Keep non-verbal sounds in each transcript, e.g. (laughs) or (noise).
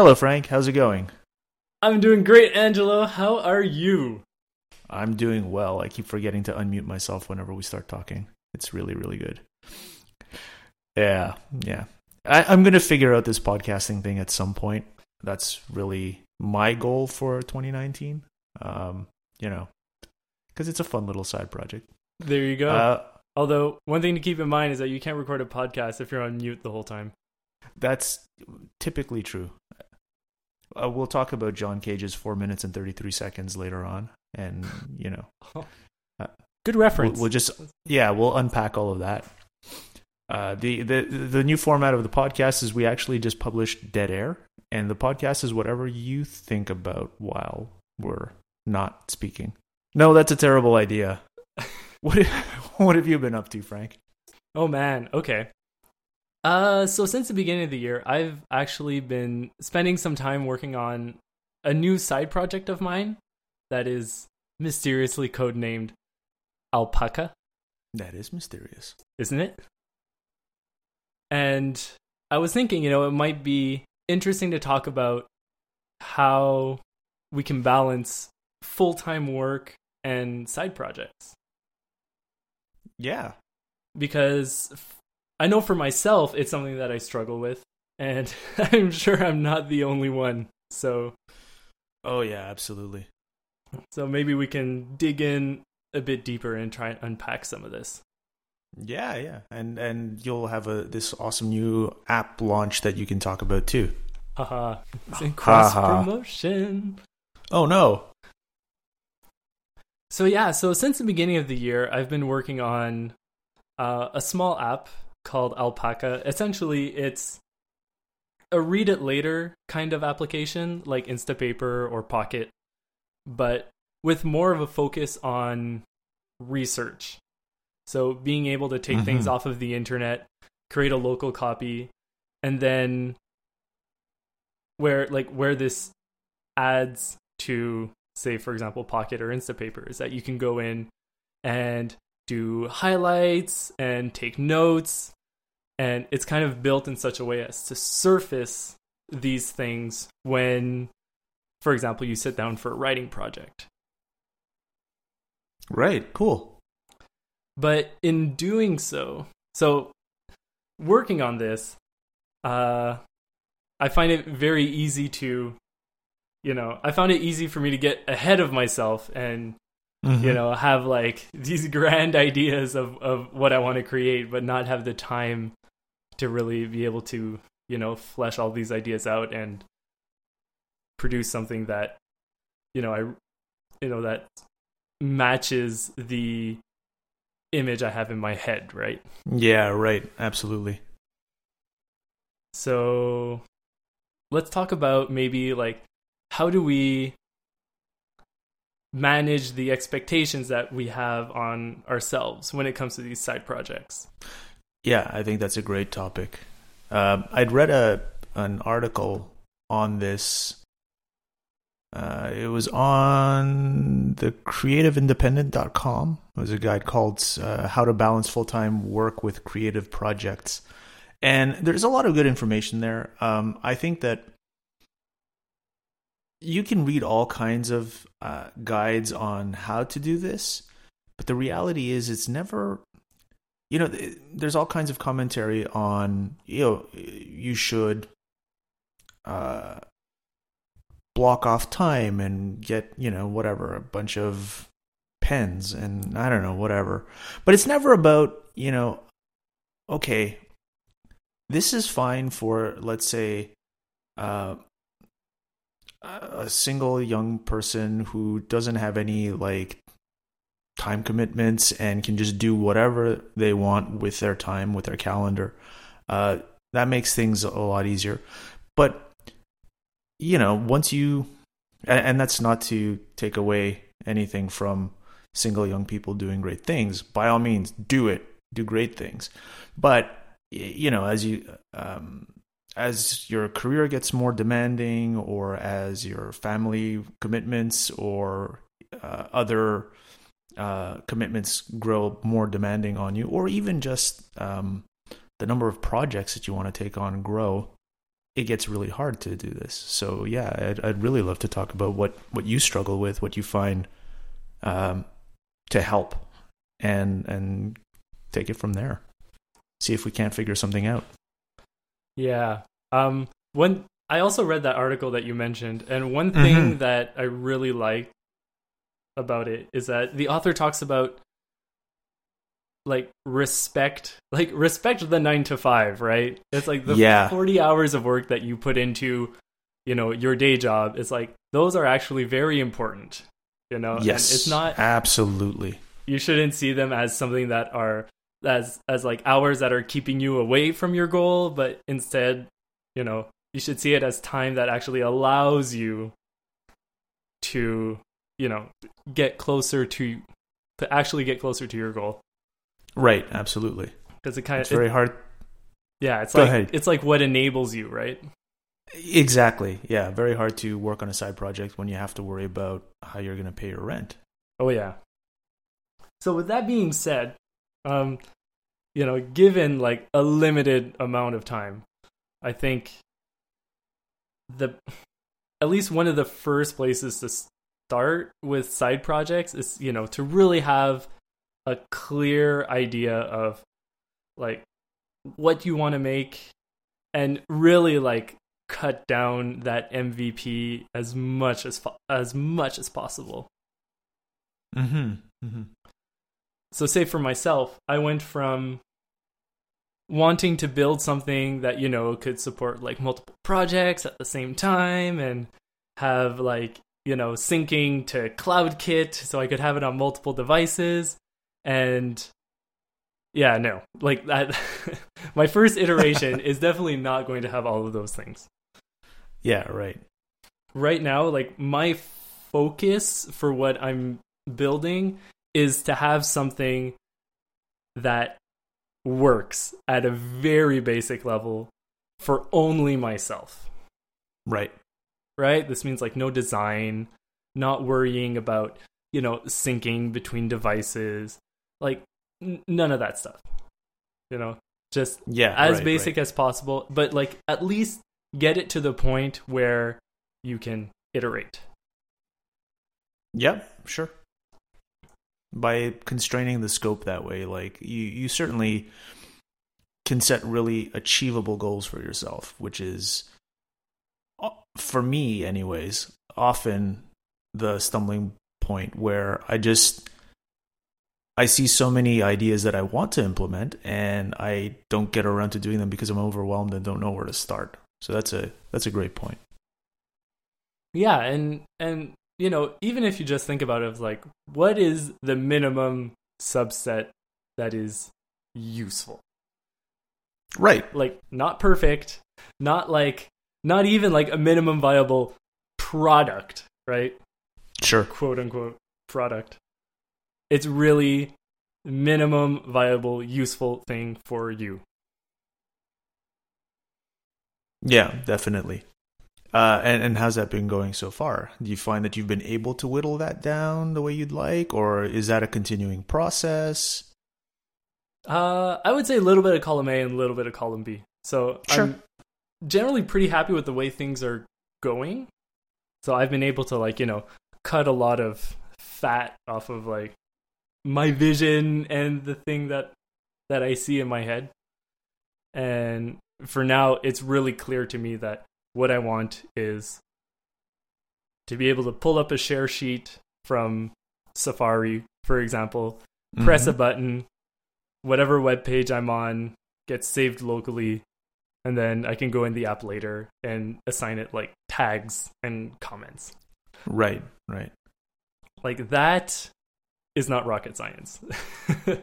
Hello, Frank. How's it going? I'm doing great, Angelo. How are you? I'm doing well. I keep forgetting to unmute myself whenever we start talking. It's really, really good. Yeah, yeah. I, I'm going to figure out this podcasting thing at some point. That's really my goal for 2019. Um, you know, because it's a fun little side project. There you go. Uh, Although, one thing to keep in mind is that you can't record a podcast if you're on mute the whole time. that's typically true. Uh, we'll talk about John Cage's four minutes and 33 seconds later on. And, you know, (laughs) Good we'll, reference. we'll just, yeah, we'll unpack all of that. Uh, the, the the new format of the podcast is we actually just published dead air, and the podcast is whatever you think about while we're not speaking. No, that's a terrible idea. (laughs) What (laughs) what have you been up to, Frank? Oh man, okay. Uh so since the beginning of the year, I've actually been spending some time working on a new side project of mine that is mysteriously codenamed Alpaca, That is mysterious. isn't it? And I was thinking, you know, it might be interesting to talk about how we can balance full-time work and side projects. Yeah, because I know for myself it's something that I struggle with, and (laughs) I'm sure I'm not the only one. So, Oh yeah, absolutely. so maybe we can dig in a bit deeper and try and unpack some of this. Yeah, yeah, and and you'll have a this awesome new app launch that you can talk about too. Haha, it's in (laughs) cross Haha. promotion. Oh no, So yeah, so since the beginning of the year, I've been working on uh, a small app called Alpaca. Essentially, it's a read it later kind of application, like Instapaper or Pocket, but with more of a focus on research. So being able to take things Mhm. off of the internet, create a local copy, and then where like where this adds to say for example pocket or instapaper is that you can go in and do highlights and take notes and it's kind of built in such a way as to surface these things when for example you sit down for a writing project right, cool. but in doing so so working on this uh i find it very easy to you know i found it easy for me to get ahead of myself and Mm-hmm. you know have like (laughs) these grand ideas of of what i want to create but not have the time to really be able to you know flesh all these ideas out and produce something that you know i you know that matches the image i have in my head right yeah, right, absolutely. so let's talk about maybe like how do we manage the expectations that we have on ourselves when it comes to these side projects Yeah, I think that's a great topic. Um, I'd read a an article on this. Uh, it was on the creativeindependent.com. It was a guide called uh, How to Balance Full Time Work with Creative Projects. And there's a lot of good information there. Um, I think that you can read all kinds of uh, guides on how to do this, but the reality is it's never you know there's all kinds of commentary on you know you should uh block off time and get you know whatever a bunch of pens and i don't know whatever. But it's never about you know okay this is fine for let's say uh a single young person who doesn't have any like time commitments and can just do whatever they want with their time, with their calendar. Uh, that makes things a lot easier. But, you know, once you, and, and that's not to take away anything from single young people doing great things. By all means, do it, do great things. But, you know, as you, um, as your career gets more demanding or as your family commitments or uh, other uh, commitments grow more demanding on you, or even just um, the number of projects that you want to take on grow, it gets really hard to do this. So yeah, I'd, I'd really love to talk about what what you struggle with, what you find um, to help, and and take it from there. See if we can't figure something out. Yeah. Um. When I also read that article that you mentioned, and one thing Mhm. that I really liked about it is that the author talks about like respect like respect the 9 to 5 right it's like the Yeah. 40 hours of work that you put into you know your day job it's like those are actually very important you know And yes, it's not absolutely. you shouldn't see them as something that are as as like hours that are keeping you away from your goal but instead you know you should see it as time that actually allows you to you know get closer to to actually get closer to your goal Right, absolutely. because it kind It's of very hard. yeah it's Go like ahead. it's like what enables you right Exactly. Yeah, very hard to work on a side project when you have to worry about how you're going to pay your rent. Oh yeah. So with that being said, um, you know, given like a limited amount of time, I think the at least one of the first places to start with side projects is you know to really have a clear idea of like what you want to make and really like cut down that MVP as much as as much as possible. Mm-hmm. mm-hmm. So say for myself i went from wanting to build something that you know could support like multiple projects at the same time and have like you know syncing to CloudKit so i could have it on multiple devices and yeah no like that (laughs) my first iteration is definitely not going to have all of those things Yeah, right. right now like my focus for what i'm building is to have something that works at a very basic level for only myself Right. right this means like no design not worrying about you know syncing between devices like n- none of that stuff you know just Yeah. as right, basic right. as possible but like at least get it to the point where you can iterate Yep, sure. By constraining the scope that way, like you, you certainly can set really achievable goals for yourself, which is, uh, for me, anyways, often the stumbling point where I just I see so many ideas that I want to implement and I don't get around to doing them because I'm overwhelmed and don't know where to start. So that's a that's a great point. yeah and and you know even if you just think about it as like what is the minimum subset that is useful Right. like not perfect not like not even like a minimum viable product right Sure. quote unquote product. It's really minimum viable useful thing for you. Yeah, definitely. Uh, and and how's that been going so far? Do you find that you've been able to whittle that down the way you'd like, or is that a continuing process? Uh I would say a little bit of column A and a little bit of column B. So Sure. I'm generally pretty happy with the way things are going. So I've been able to like, you know, cut a lot of fat off of like my vision and the thing that that I see in my head. And for now it's really clear to me that what I want is to be able to pull up a share sheet from Safari, for example, press a button, whatever web page I'm on gets saved locally, and then I can go in the app later and assign it like tags and comments. right, right. Like that is not rocket science. (laughs)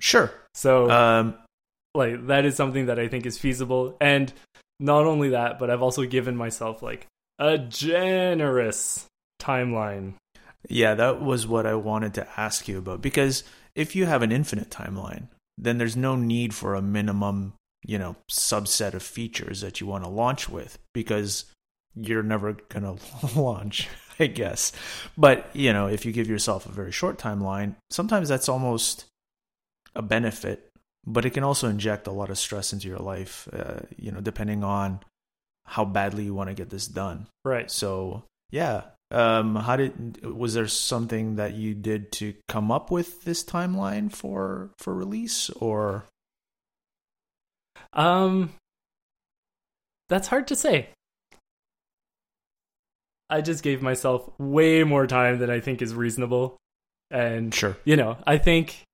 Sure. so Um, like that is something that I think is feasible and not only that, but I've also given myself like a generous timeline. yeah, that was what I wanted to ask you about because if you have an infinite timeline, then there's no need for a minimum, you know, subset of features that you want to launch with because you're never going (laughs) to launch, I guess. But, you know, if you give yourself a very short timeline, sometimes that's almost a benefit, but it can also inject a lot of stress into your life, uh, you know, depending on how badly you want to get this done. Right. So yeah, um, how did was there something that you did to come up with this timeline for for release or? Um, that's hard to say. I just gave myself way more time than I think is reasonable, and Sure. you know, I think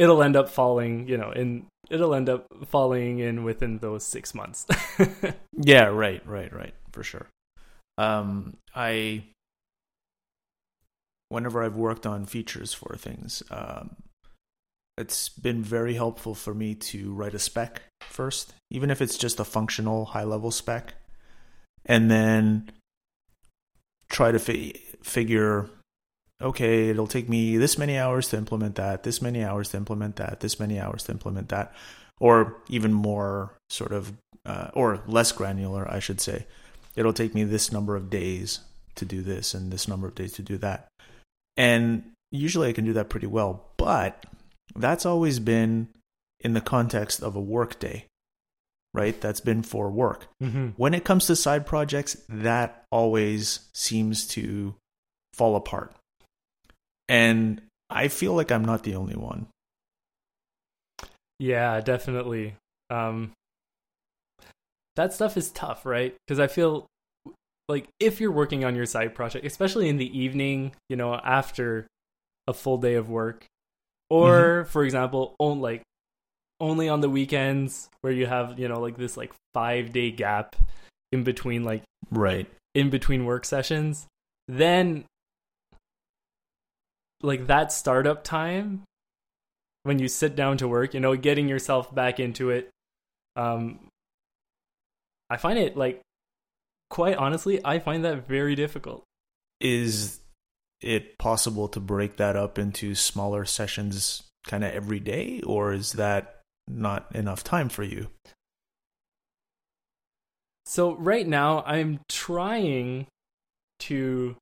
it'll end up falling. You know, in it'll end up falling in within those six months. (laughs) Yeah, right, right, right, for sure. Um, I, whenever I've worked on features for things, um, it's been very helpful for me to write a spec first, even if it's just a functional high level spec, and then try to fi- figure okay, it'll take me this many hours to implement that, this many hours to implement that, this many hours to implement that, or even more sort of, uh, or less granular, I should say. It'll take me this number of days to do this and this number of days to do that. And usually I can do that pretty well, but that's always been in the context of a work day, right? That's been for work. mm-hmm. When it comes to side projects, that always seems to fall apart. And I feel like I'm not the only one. Yeah, definitely. Um, that stuff is tough, right? Because I feel like if you're working on your side project, especially in the evening, you know, after a full day of work, or for example, on like only on the weekends where you have you know like this like five day gap in between like Right. in between work sessions, then like that startup time when you sit down to work, you know, getting yourself back into it. Um I find it like quite honestly, I find that very difficult. Is it possible to break that up into smaller sessions kind of every day, or is that not enough time for you? So right now I'm trying to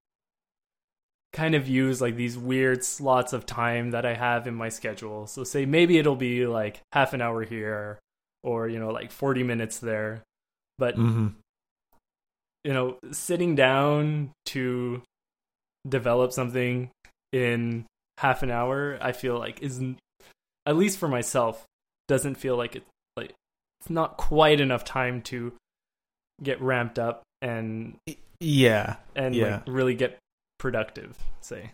kind of use like these weird slots of time that I have in my schedule. So say maybe it'll be like half an hour here or you know like 40 minutes there. But Mm-hmm. you know, sitting down to develop something in half an hour, I feel like isn't at least for myself doesn't feel like it like it's not quite enough time to get ramped up and Yeah. and Yeah. like really get productive, say.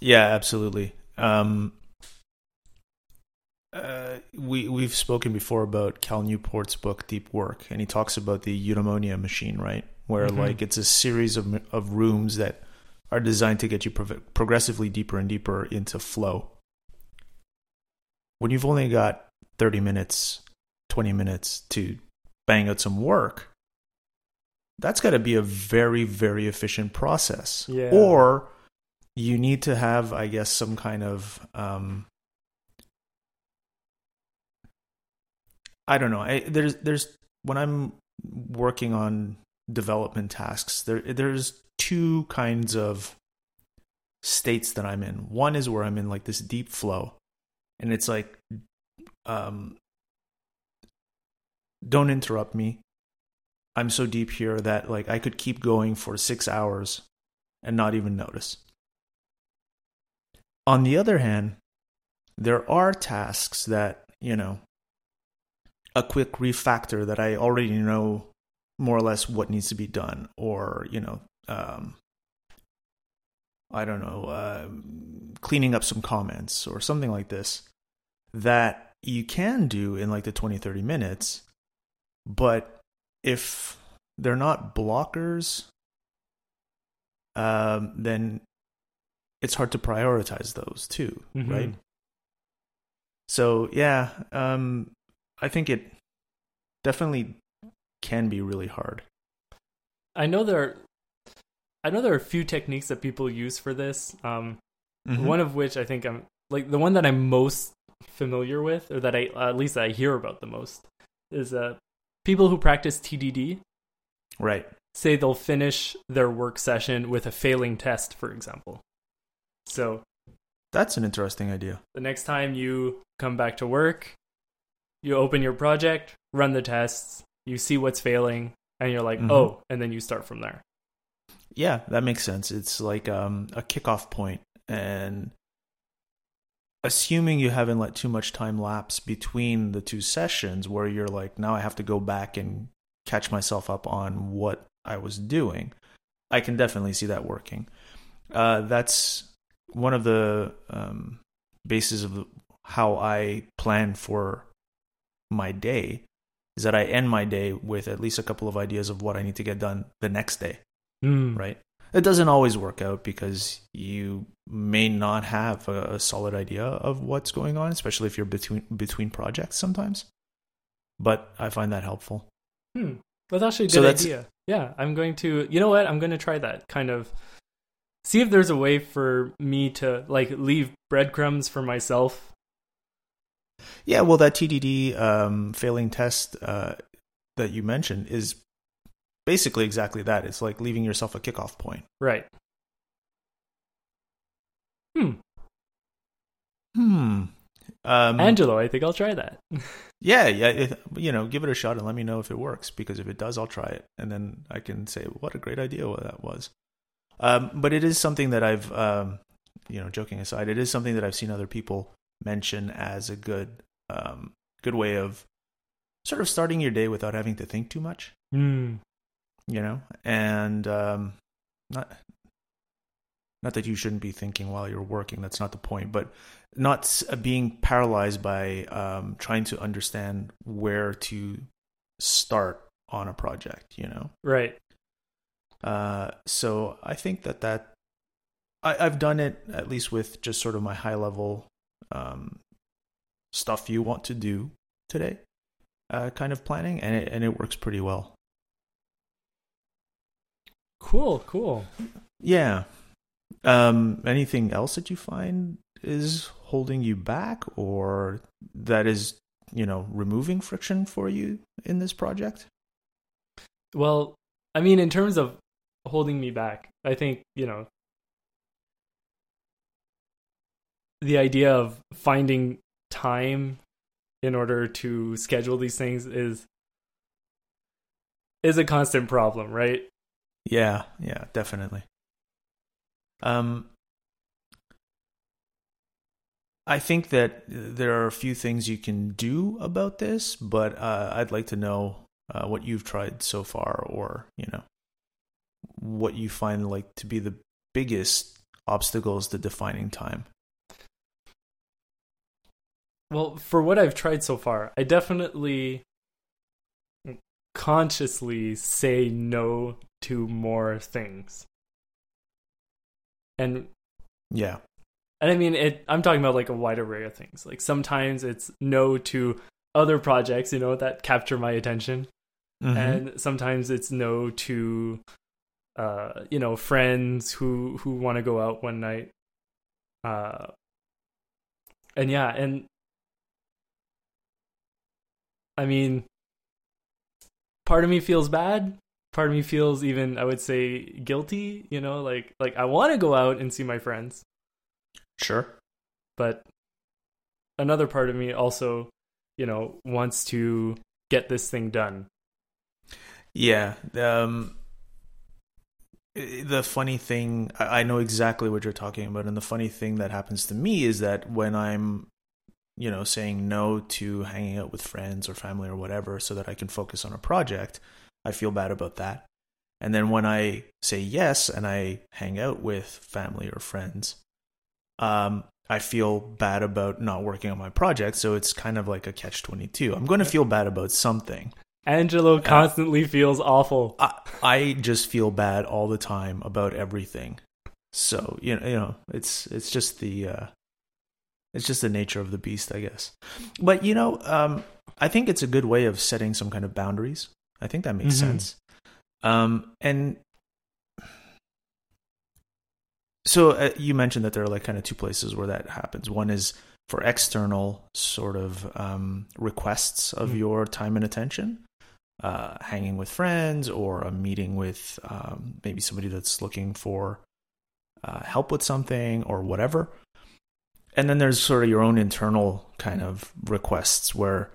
Yeah, absolutely. Um, uh, we we've spoken before about Cal Newport's book Deep Work, and he talks about the eudaimonia machine, right? Where Mhm. like it's a series of of rooms that are designed to get you prov- progressively deeper and deeper into flow. When you've only got thirty minutes, twenty minutes to bang out some work, that's got to be a very very efficient process. Yeah. Or you need to have, I guess, some kind of um, I don't know. I, there's there's when I'm working on development tasks, there there's two kinds of states that I'm in. One is where I'm in like this deep flow, and it's like, um, don't interrupt me. I'm so deep here that like I could keep going for six hours and not even notice. On the other hand, there are tasks that, you know, a quick refactor that I already know more or less what needs to be done, or, you know, um, I don't know, uh, cleaning up some comments or something like this that you can do in like the 20, 30 minutes. But if they're not blockers, um, then it's hard to prioritize those too, Mhm. right? So yeah, um, I think it definitely can be really hard. I know there are I know there are a few techniques that people use for this. Um Mm-hmm. one of which I think I'm like the one that I'm most familiar with or that I at least I hear about the most is uh people who practice TDD right. say they'll finish their work session with a failing test, for example. So That's an interesting idea. the next time you come back to work, you open your project, run the tests, you see what's failing and you're like Mhm. oh and then you start from there Yeah, that makes sense. It's like um, a kickoff point, and assuming you haven't let too much time lapse between the two sessions, where you're like, now I have to go back and catch myself up on what I was doing. I can definitely see that working. Uh, that's one of the um, bases of how I plan for my day. Is that I end my day with at least a couple of ideas of what I need to get done the next day Hmm. right? It doesn't always work out because you may not have a, a solid idea of what's going on, especially if you're between between projects sometimes. But I find that helpful. Hmm. That's actually a So good that's- idea. Yeah, I'm going to. You know what? I'm going to try that. Kind of see if there's a way for me to like leave breadcrumbs for myself. Yeah, well, that TDD um, failing test uh, that you mentioned is basically exactly that. It's like leaving yourself a kickoff point. Right. Hmm. Hmm. Um, Angelo, I think I'll try that. (laughs) Yeah, yeah. It, you know, give it a shot and let me know if it works. Because if it does, I'll try it, and then I can say what a great idea that was. Um, but it is something that I've, um, you know, joking aside, it is something that I've seen other people mention as a good, um, good way of sort of starting your day without having to think too much. Hmm. You know, and um, not not that you shouldn't be thinking while you're working. That's not the point, but not uh, being paralyzed by um, trying to understand where to start on a project. You know, Right. uh, so I think that that I, I've done it at least with just sort of my high level um, stuff you want to do today, uh, kind of planning, and it and it works pretty well. Cool. Cool. Yeah. Um, anything else that you find is holding you back, or that is you know removing friction for you in this project? Well, I mean, in terms of holding me back, I think, you know, the idea of finding time in order to schedule these things is is a constant problem, right? Yeah, yeah, definitely. Um, I think that there are a few things you can do about this, but uh, I'd like to know uh, what you've tried so far, or you know, what you find like to be the biggest obstacles to defining time. Well, for what I've tried so far, I definitely consciously say no to more things. And Yeah, and I mean it I'm talking about like a wide array of things. Like sometimes it's no to other projects, you know, that capture my attention. Mhm. And sometimes it's no to uh, you know, friends who who want to go out one night. Uh and yeah, and I mean, part of me feels bad. Part of me feels even, I would say, guilty. You know, like like I want to go out and see my friends, sure. but another part of me also, you know, wants to get this thing done. Yeah. Um, the funny thing, I I know exactly what you're talking about, and the funny thing that happens to me is that when I'm, you know, saying no to hanging out with friends or family or whatever, so that I can focus on a project, I feel bad about that. And then when I say yes and I hang out with family or friends, um, I feel bad about not working on my project. So it's kind of like a catch twenty two. I'm going to feel bad about something. Angelo constantly feels awful. I, I just feel bad all the time about everything. So you know, you know, it's it's just the uh, it's just the nature of the beast, I guess. But you know, um, I think it's a good way of setting some kind of boundaries. I think that makes Mhm. sense. Um, and so uh, you mentioned that there are like kind of two places where that happens. One is for external sort of um, requests of Mhm. your time and attention, uh, hanging with friends or a meeting with um, maybe somebody that's looking for uh, help with something or whatever. And then there's sort of your own internal kind of requests where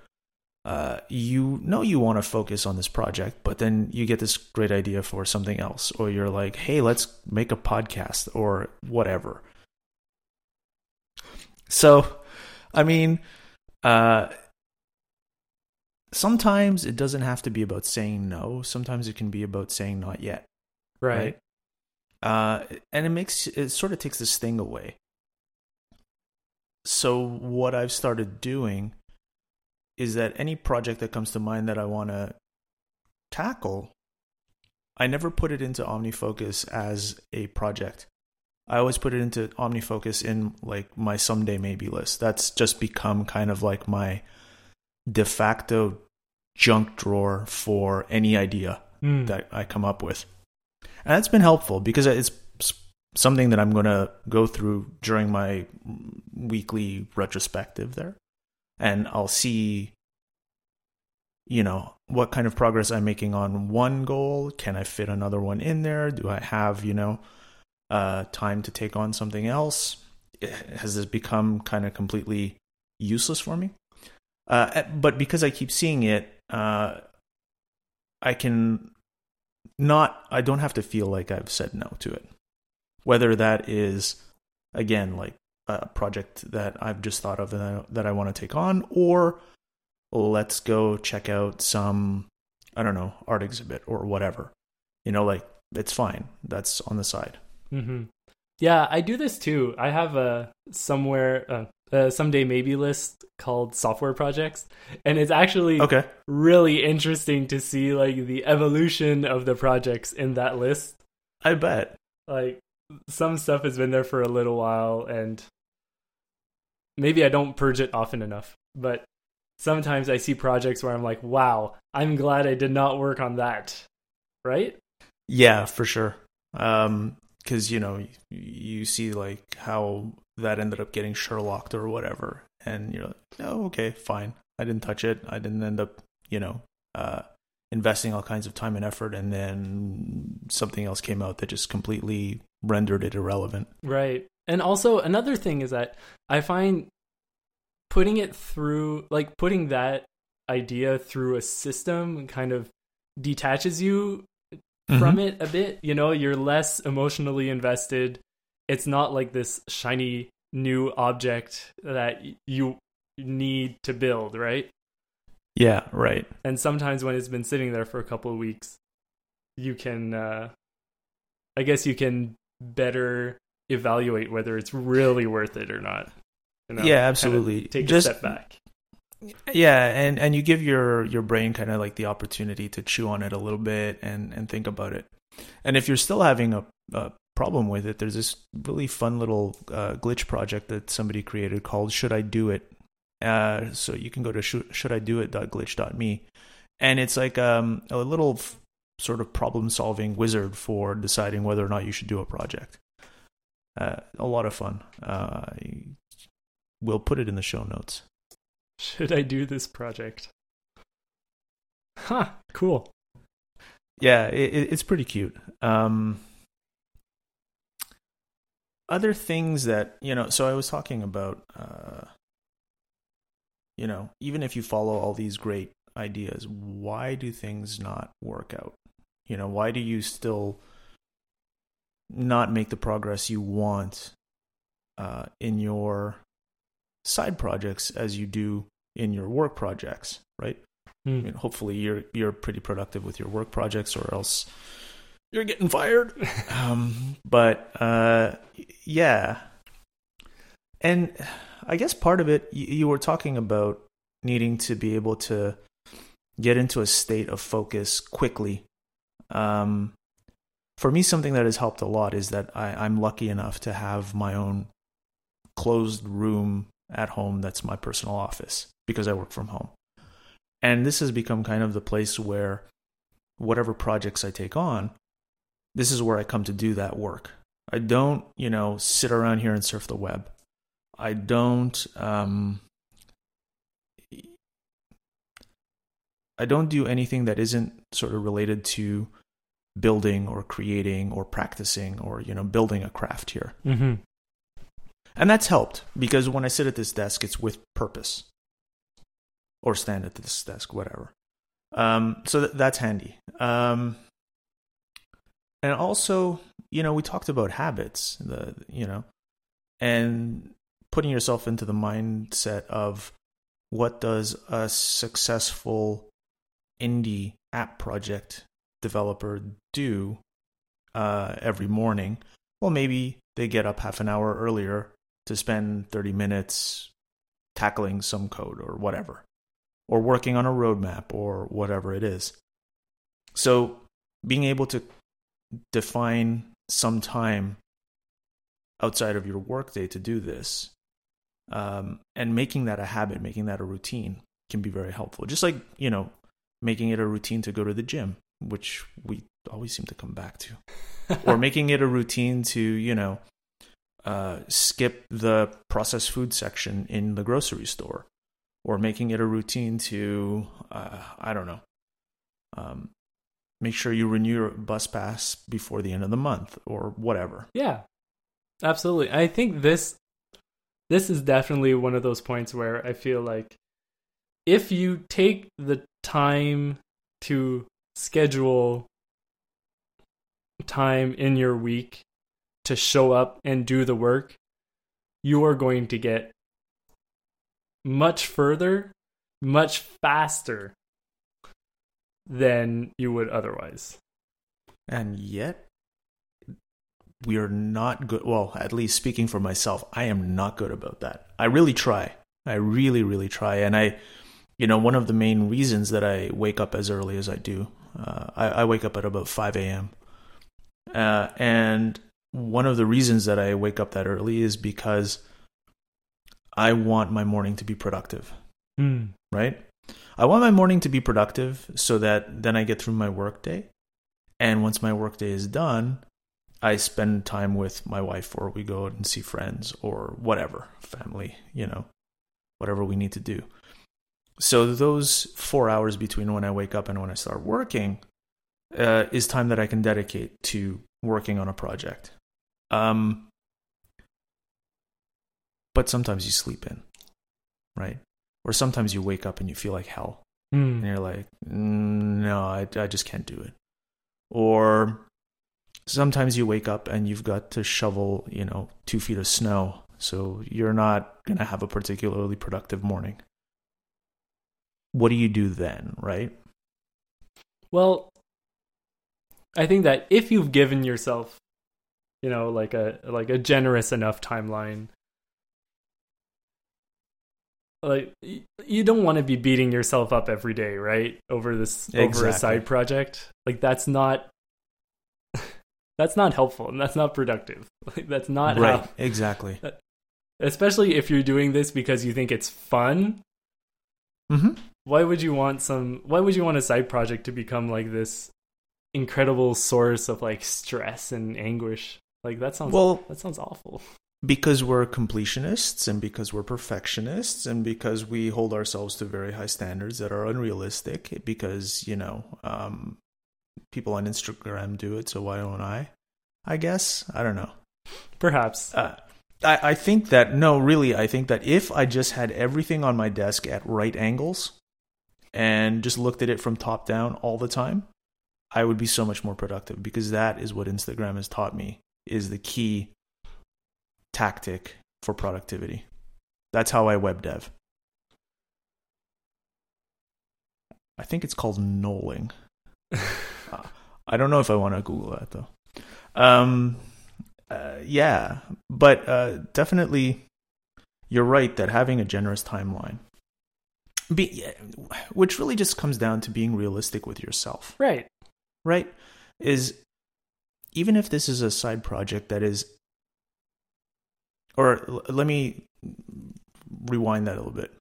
uh, you know you want to focus on this project, but then you get this great idea for something else, or you're like, hey, let's make a podcast or whatever. So, I mean, uh, sometimes it doesn't have to be about saying no. Sometimes it can be about saying not yet. Right. Uh, and it makes it sort of takes this thing away. So what I've started doing is that any project that comes to mind that I want to tackle, I never put it into OmniFocus as a project. I always put it into OmniFocus in like my someday maybe list. That's just become kind of like my de facto junk drawer for any idea Mm. that I come up with. And that's been helpful because it's something that I'm going to go through during my weekly retrospective there. And I'll see, you know, what kind of progress I'm making on one goal. Can I fit another one in there? Do I have, you know, uh, time to take on something else? Has this become kind of completely useless for me? Uh, but because I keep seeing it, uh, I can not, I don't have to feel like I've said no to it. Whether that is, again, like a project that I've just thought of that I, that I want to take on, or let's go check out some, I don't know, art exhibit or whatever. You know, like it's fine. That's on the side. Mm-hmm. Yeah, I do this too. I have a somewhere uh, a someday maybe list called software projects, and it's actually Okay. really interesting to see like the evolution of the projects in that list. I bet. Like some stuff has been there for a little while, and maybe I don't purge it often enough, but sometimes I see projects where I'm like, "Wow, I'm glad I did not work on that." Right? Yeah, for sure. Um, because you know you, you see like how that ended up getting Sherlocked or whatever, and you're like, oh, okay, fine. I didn't touch it. I didn't end up, you know, uh, investing all kinds of time and effort, and then something else came out that just completely rendered it irrelevant. Right. And also another thing is that I find putting it through like putting that idea through a system kind of detaches you from it a bit. You know, you're less emotionally invested. It's not like this shiny new object that you need to build, right? Yeah, right. And sometimes when it's been sitting there for a couple of weeks, you can uh I guess you can better evaluate whether it's really worth it or not. You know, Yeah, absolutely. Take Just- a step back. Yeah, and and you give your your brain kind of like the opportunity to chew on it a little bit and and think about it. And if you're still having a, a problem with it, there's this really fun little uh, glitch project that somebody created called "Should I Do It." Uh, so you can go to should, shouldidoit.glitch.me, and it's like um, a little f- sort of problem solving wizard for deciding whether or not you should do a project. Uh, a lot of fun. Uh, we'll put it in the show notes. Should I do this project? Huh, cool. Yeah, it, it- it's pretty cute. Um, other things that you know, so I was talking about, uh, you know, even if you follow all these great ideas, why do things not work out? You know, why do you still not make the progress you want uh, in your side projects as you do in your work projects, right? I Hmm. mean, hopefully you're you're pretty productive with your work projects, or else you're getting fired. (laughs) um, but uh, yeah, and I guess part of it you, you were talking about needing to be able to get into a state of focus quickly. Um, for me, something that has helped a lot is that I, I'm lucky enough to have my own closed room at home that's my personal office because I work from home. And this has become kind of the place where whatever projects I take on, this is where I come to do that work. I don't, you know, sit around here and surf the web. I don't um I don't do anything that isn't sort of related to building or creating or practicing or, you know, building a craft here. Mm-hmm. And that's helped because when I sit at this desk, it's with purpose. or stand at this desk, whatever. Um, so th- that's handy. Um, and also, you know, we talked about habits, the you know, and putting yourself into the mindset of what does a successful indie app project developer do uh, every morning? Well, maybe they get up half an hour earlier to spend 30 minutes tackling some code or whatever, or working on a roadmap or whatever it is. So, being able to define some time outside of your workday to do this um, and making that a habit, making that a routine can be very helpful. Just like, you know, making it a routine to go to the gym, which we always seem to come back to, (laughs) or making it a routine to, you know, uh, skip the processed food section in the grocery store, or making it a routine to, uh, I don't know, um, make sure you renew your bus pass before the end of the month or whatever. Yeah, absolutely. I think this this is definitely one of those points where I feel like if you take the time to schedule time in your week to show up and do the work, you are going to get much further, much faster than you would otherwise. And yet, we are not good. Well, at least speaking for myself, I am not good about that. I really try. I really, really try. And I, you know, one of the main reasons that I wake up as early as I do, uh, I, I, wake up at about 5 a.m. Uh, and one of the reasons that I wake up that early is because I want my morning to be productive. Mm. Right? I want my morning to be productive so that then I get through my workday. And once my workday is done, I spend time with my wife or we go out and see friends or whatever, family, you know, whatever we need to do. So those four hours between when I wake up and when I start working uh, is time that I can dedicate to working on a project. Um, but sometimes you sleep in, right? Or sometimes you wake up and you feel like hell, mm. and you're like, mm, no, I, I just can't do it. Or sometimes you wake up and you've got to shovel, you know, two feet of snow. So you're not going to have a particularly productive morning. What do you do then, right? Well, I think that if you've given yourself, you know, like a like a generous enough timeline, like you don't want to be beating yourself up every day, right? Over this exactly. over a side project. Like that's not (laughs) that's not helpful and that's not productive. (laughs) Like, that's not right. How, exactly. (laughs) Especially if you're doing this because you think it's fun. Mm-hmm. Why would you want some? Why would you want a side project to become like this incredible source of like stress and anguish? Like that sounds well. That sounds awful. Because we're completionists and because we're perfectionists and because we hold ourselves to very high standards that are unrealistic. Because you know, um, people on Instagram do it, so why don't I? I guess I don't know. Perhaps. Uh, I, I think that no, really, I think that if I just had everything on my desk at right angles and just looked at it from top down all the time, I would be so much more productive because that is what Instagram has taught me is the key tactic for productivity. That's how I web dev. I think it's called knolling. (laughs) I don't know if I want to Google that though. Um, uh, yeah, but uh, definitely, you're right that having a generous timeline, be, which really just comes down to being realistic with yourself. Right. Right. Is even if this is a side project that is, or l- let me rewind that a little bit.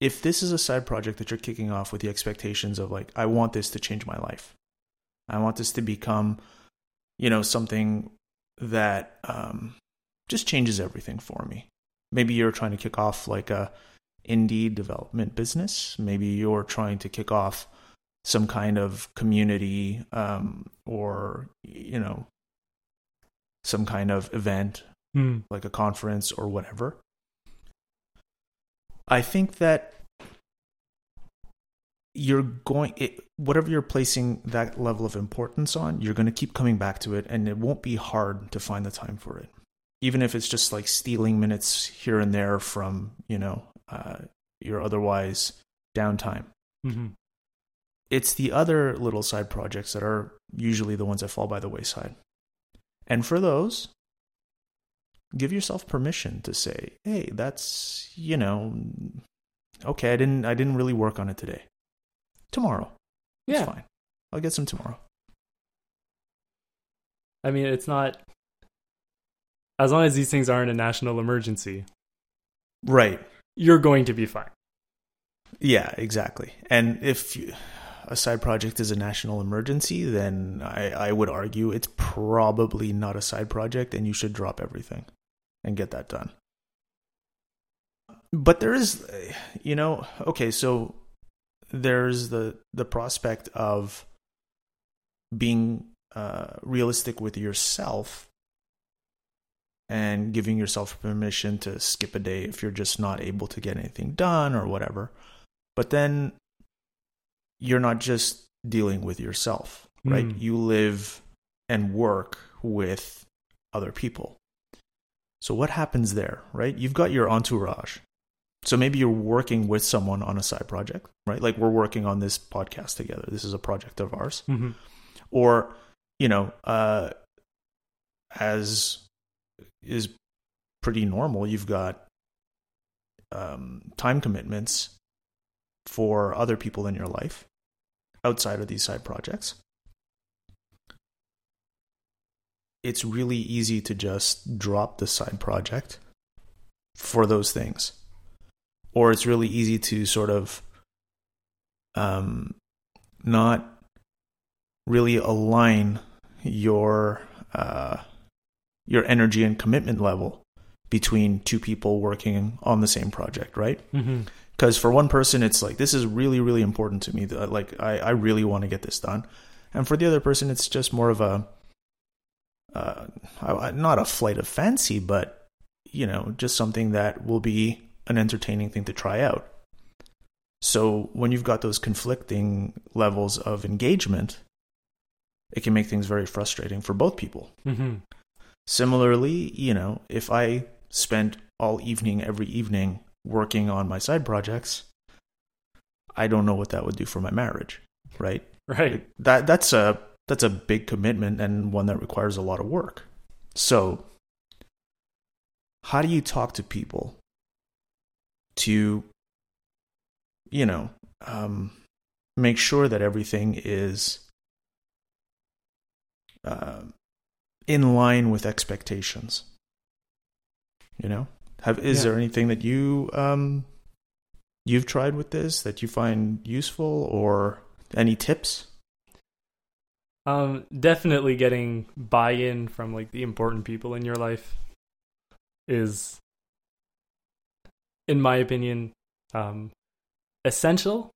If this is a side project that you're kicking off with the expectations of like, I want this to change my life, I want this to become, you know, something that um, just changes everything for me. Maybe you're trying to kick off like a indie development business. Maybe you're trying to kick off some kind of community um, or you know some kind of event mm. like a conference or whatever. I think that you're going it, whatever you're placing that level of importance on you're going to keep coming back to it and it won't be hard to find the time for it even if it's just like stealing minutes here and there from you know uh, your otherwise downtime. Mm-hmm. it's the other little side projects that are usually the ones that fall by the wayside. And for those give yourself permission to say hey that's you know okay i didn't i didn't really work on it today. Tomorrow it's Yeah. fine. I'll get some tomorrow. I mean, it's not as long as these things aren't a national emergency, right you're going to be fine. yeah exactly and if you, a side project is a national emergency then I, I would argue it's probably not a side project and you should drop everything and get that done but there is you know okay so there's the the prospect of being uh, realistic with yourself and giving yourself permission to skip a day if you're just not able to get anything done or whatever. But then you're not just dealing with yourself right? Mm. you live and work with other people. So what happens there right? You've got your entourage. So maybe you're working with someone on a side project right? Like we're working on this podcast together. This is a project of ours. Mm-hmm. or you know uh as is pretty normal. You've got um time commitments for other people in your life outside of these side projects. It's really easy to just drop the side project for those things. Or it's really easy to sort of um not really align your uh, your energy and commitment level between two people working on the same project, right? Mm-hmm. Because for one person, it's like this is really really important to me. Like I I really want to get this done, and for the other person, it's just more of a uh, not a flight of fancy, but you know, just something that will be an entertaining thing to try out. So when you've got those conflicting levels of engagement, it can make things very frustrating for both people. Mm-hmm. Similarly, you know, if I spent all evening every evening working on my side projects, I don't know what that would do for my marriage, right? Right. That that's a that's a big commitment and one that requires a lot of work. So, how do you talk to people to you know, um make sure that everything is uh, in line with expectations. You know, have is Yeah. there anything that you um you've tried with this that you find useful or any tips? Um, definitely getting buy-in from like the important people in your life is, in my opinion, um, essential.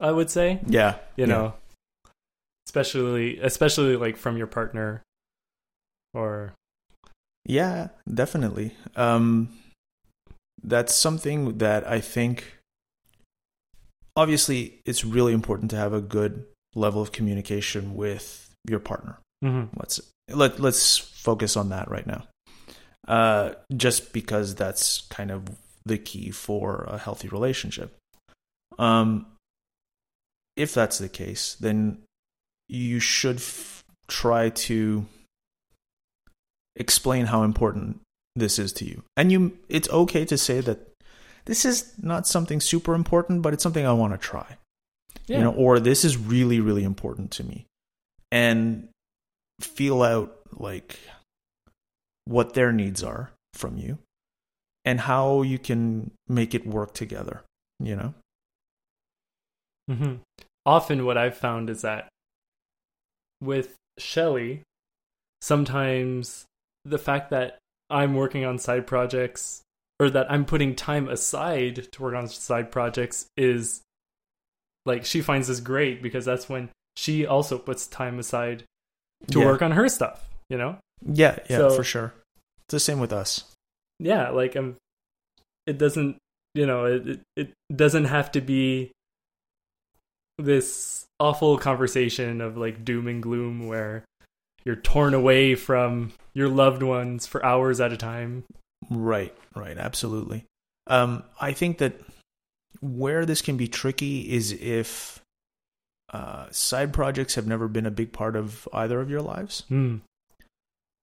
I would say, Yeah, you yeah. know, especially especially like from your partner, or Yeah, definitely. Um, that's something that I think. Obviously, it's really important to have a good level of communication with your partner. Mhm. Let's let let's focus on that right now. Uh, just because that's kind of the key for a healthy relationship. Um, if that's the case, then you should f- try to explain how important this is to you. And you it's okay to say that this is not something super important, but it's something I want to try. yeah, You know, or this is really really important to me. And feel out like what their needs are from you and how you can make it work together, you know? hmm Often, what I've found is that with Shelly, sometimes the fact that I'm working on side projects or that I'm putting time aside to work on side projects is like she finds this great because that's when she also puts time aside to Yeah. work on her stuff, you know? Yeah, yeah, So- for sure. It's the same with us. yeah like um it doesn't you know it, it it doesn't have to be this awful conversation of like doom and gloom where you're torn away from your loved ones for hours at a time. Right, right, absolutely. Um, I think that where this can be tricky is if uh, side projects have never been a big part of either of your lives, Hmm.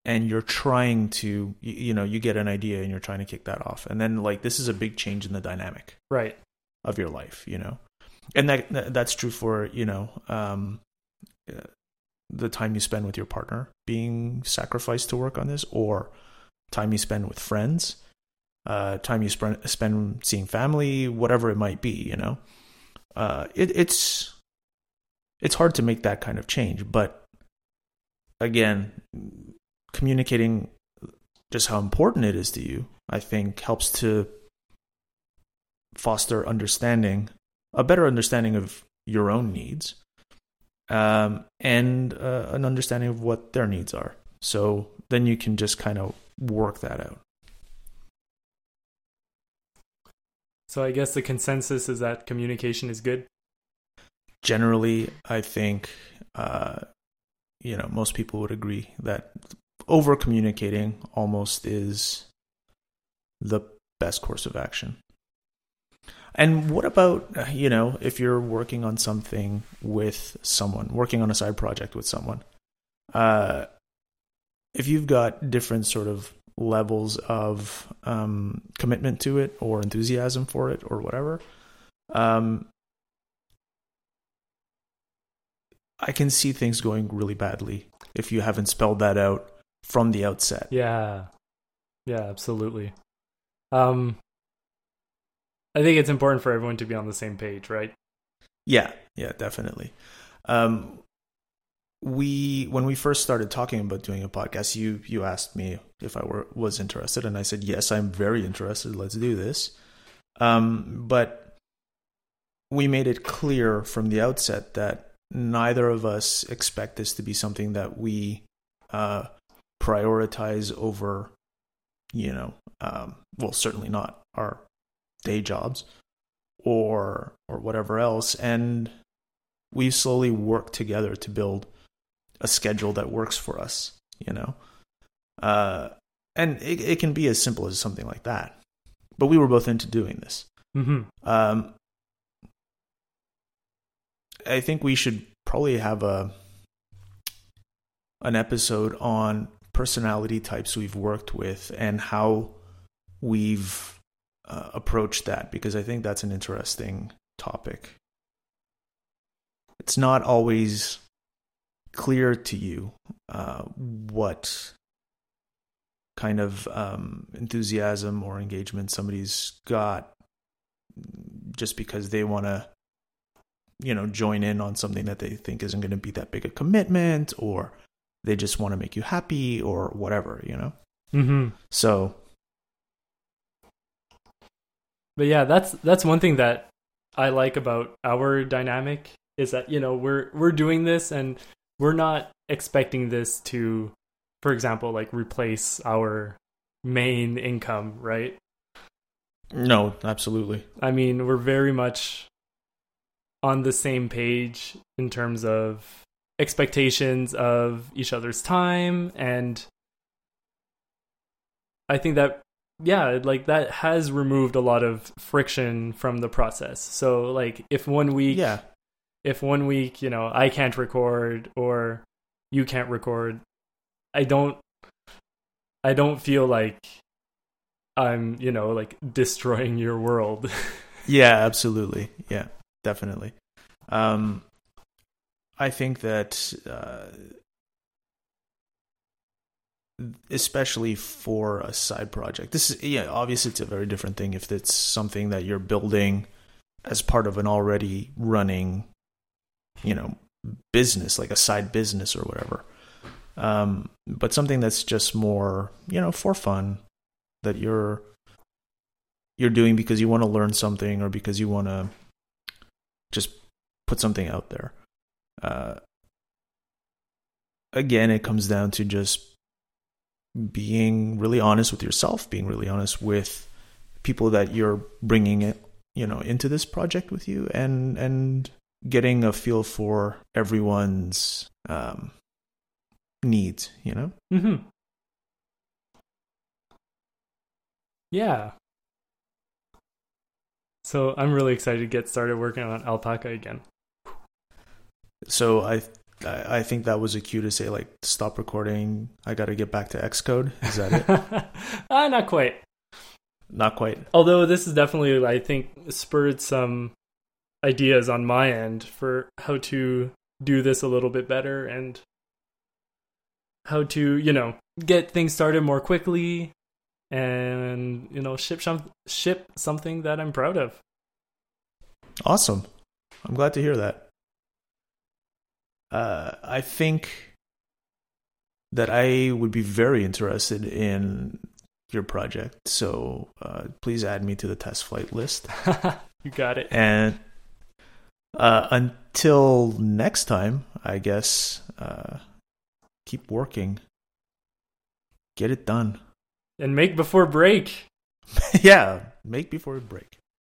and you're trying to, you, you know, you get an idea and you're trying to kick that off, and then like this is a big change in the dynamic Right. of your life, you know, and that that- that's true for you know um, uh, the time you spend with your partner being sacrificed to work on this, or time you spend with friends, uh, time you spend spend seeing family, whatever it might be, you know, uh, it, it's it's hard to make that kind of change, but again, communicating just how important it is to you, I think, helps to foster understanding, a better understanding of your own needs, um, and uh, an understanding of what their needs are. So then you can just kind of work that out. So I guess the consensus is that communication is good. Generally, I think, uh, you know, most people would agree that over communicating almost is the best course of action. And what about, uh, you know, if you're working on something with someone, working on a side project with someone, uh, if you've got different sort of levels of um, commitment to it or enthusiasm for it or whatever, um, I can see things going really badly if you haven't spelled that out from the outset. Yeah. Yeah, absolutely. Um I think it's important for everyone to be on the same page, right? Yeah, yeah, definitely. Um, we when we first started talking about doing a podcast, you you asked me if I were was interested, and I said yes, I'm very interested. Let's do this. Um, but we made it clear from the outset that neither of us expect this to be something that we uh, prioritize over, you know, um, well, certainly not our day jobs or or whatever else. And we slowly work together to build a schedule that works for us you know? Uh and it, it can be as simple as something like that. But we were both into doing this. Mm-hmm. um i think we should probably have a an episode on personality types we've worked with and how we've uh, approached that because I think that's an interesting topic. It's not always clear to you uh, what kind of um, enthusiasm or engagement somebody's got just because they want to you know join in on something that they think isn't going to be that big a commitment or they just want to make you happy or whatever you know Mm-hmm. so But yeah, that's that's one thing that I like about our dynamic is that you know we're we're doing this and we're not expecting this to, for example, like replace our main income, right? no absolutely I mean, we're very much on the same page in terms of expectations of each other's time and I think that yeah, like that has removed a lot of friction from the process. So like if one week yeah if one week, you know, I can't record or you can't record, I don't I don't feel like I'm, you know, like (laughs) destroying your world. Yeah, absolutely. Yeah, definitely. Um, I think that, uh, especially for a side project, this is yeah. Obviously, it's a very different thing if it's something that you're building as part of an already running, you know, business like a side business or whatever. Um, but something that's just more, you know, for fun that you're you're doing because you want to learn something or because you want to just put something out there. Uh, again, it comes down to just being really honest with yourself, being really honest with people that you're bringing it, you know, into this project with you, and and getting a feel for everyone's um, needs. You know. Mm-hmm. Yeah. So I'm really excited to get started working on alpaca again. So I I I think that was a cue to say like stop recording. I got to get back to Xcode. Is that it? (laughs) uh, not quite. Not quite. Although this is definitely, I think, spurred some ideas on my end for how to do this a little bit better and how to, you know, get things started more quickly and, you know, ship some, ship something that I'm proud of. Awesome. I'm glad to hear that. Uh, I think that I would be very interested in your project. So uh, please add me to the TestFlight list. (laughs) you got it. And uh, until next time, I guess, uh, keep working. Get it done. And make before break. (laughs) yeah, make before break.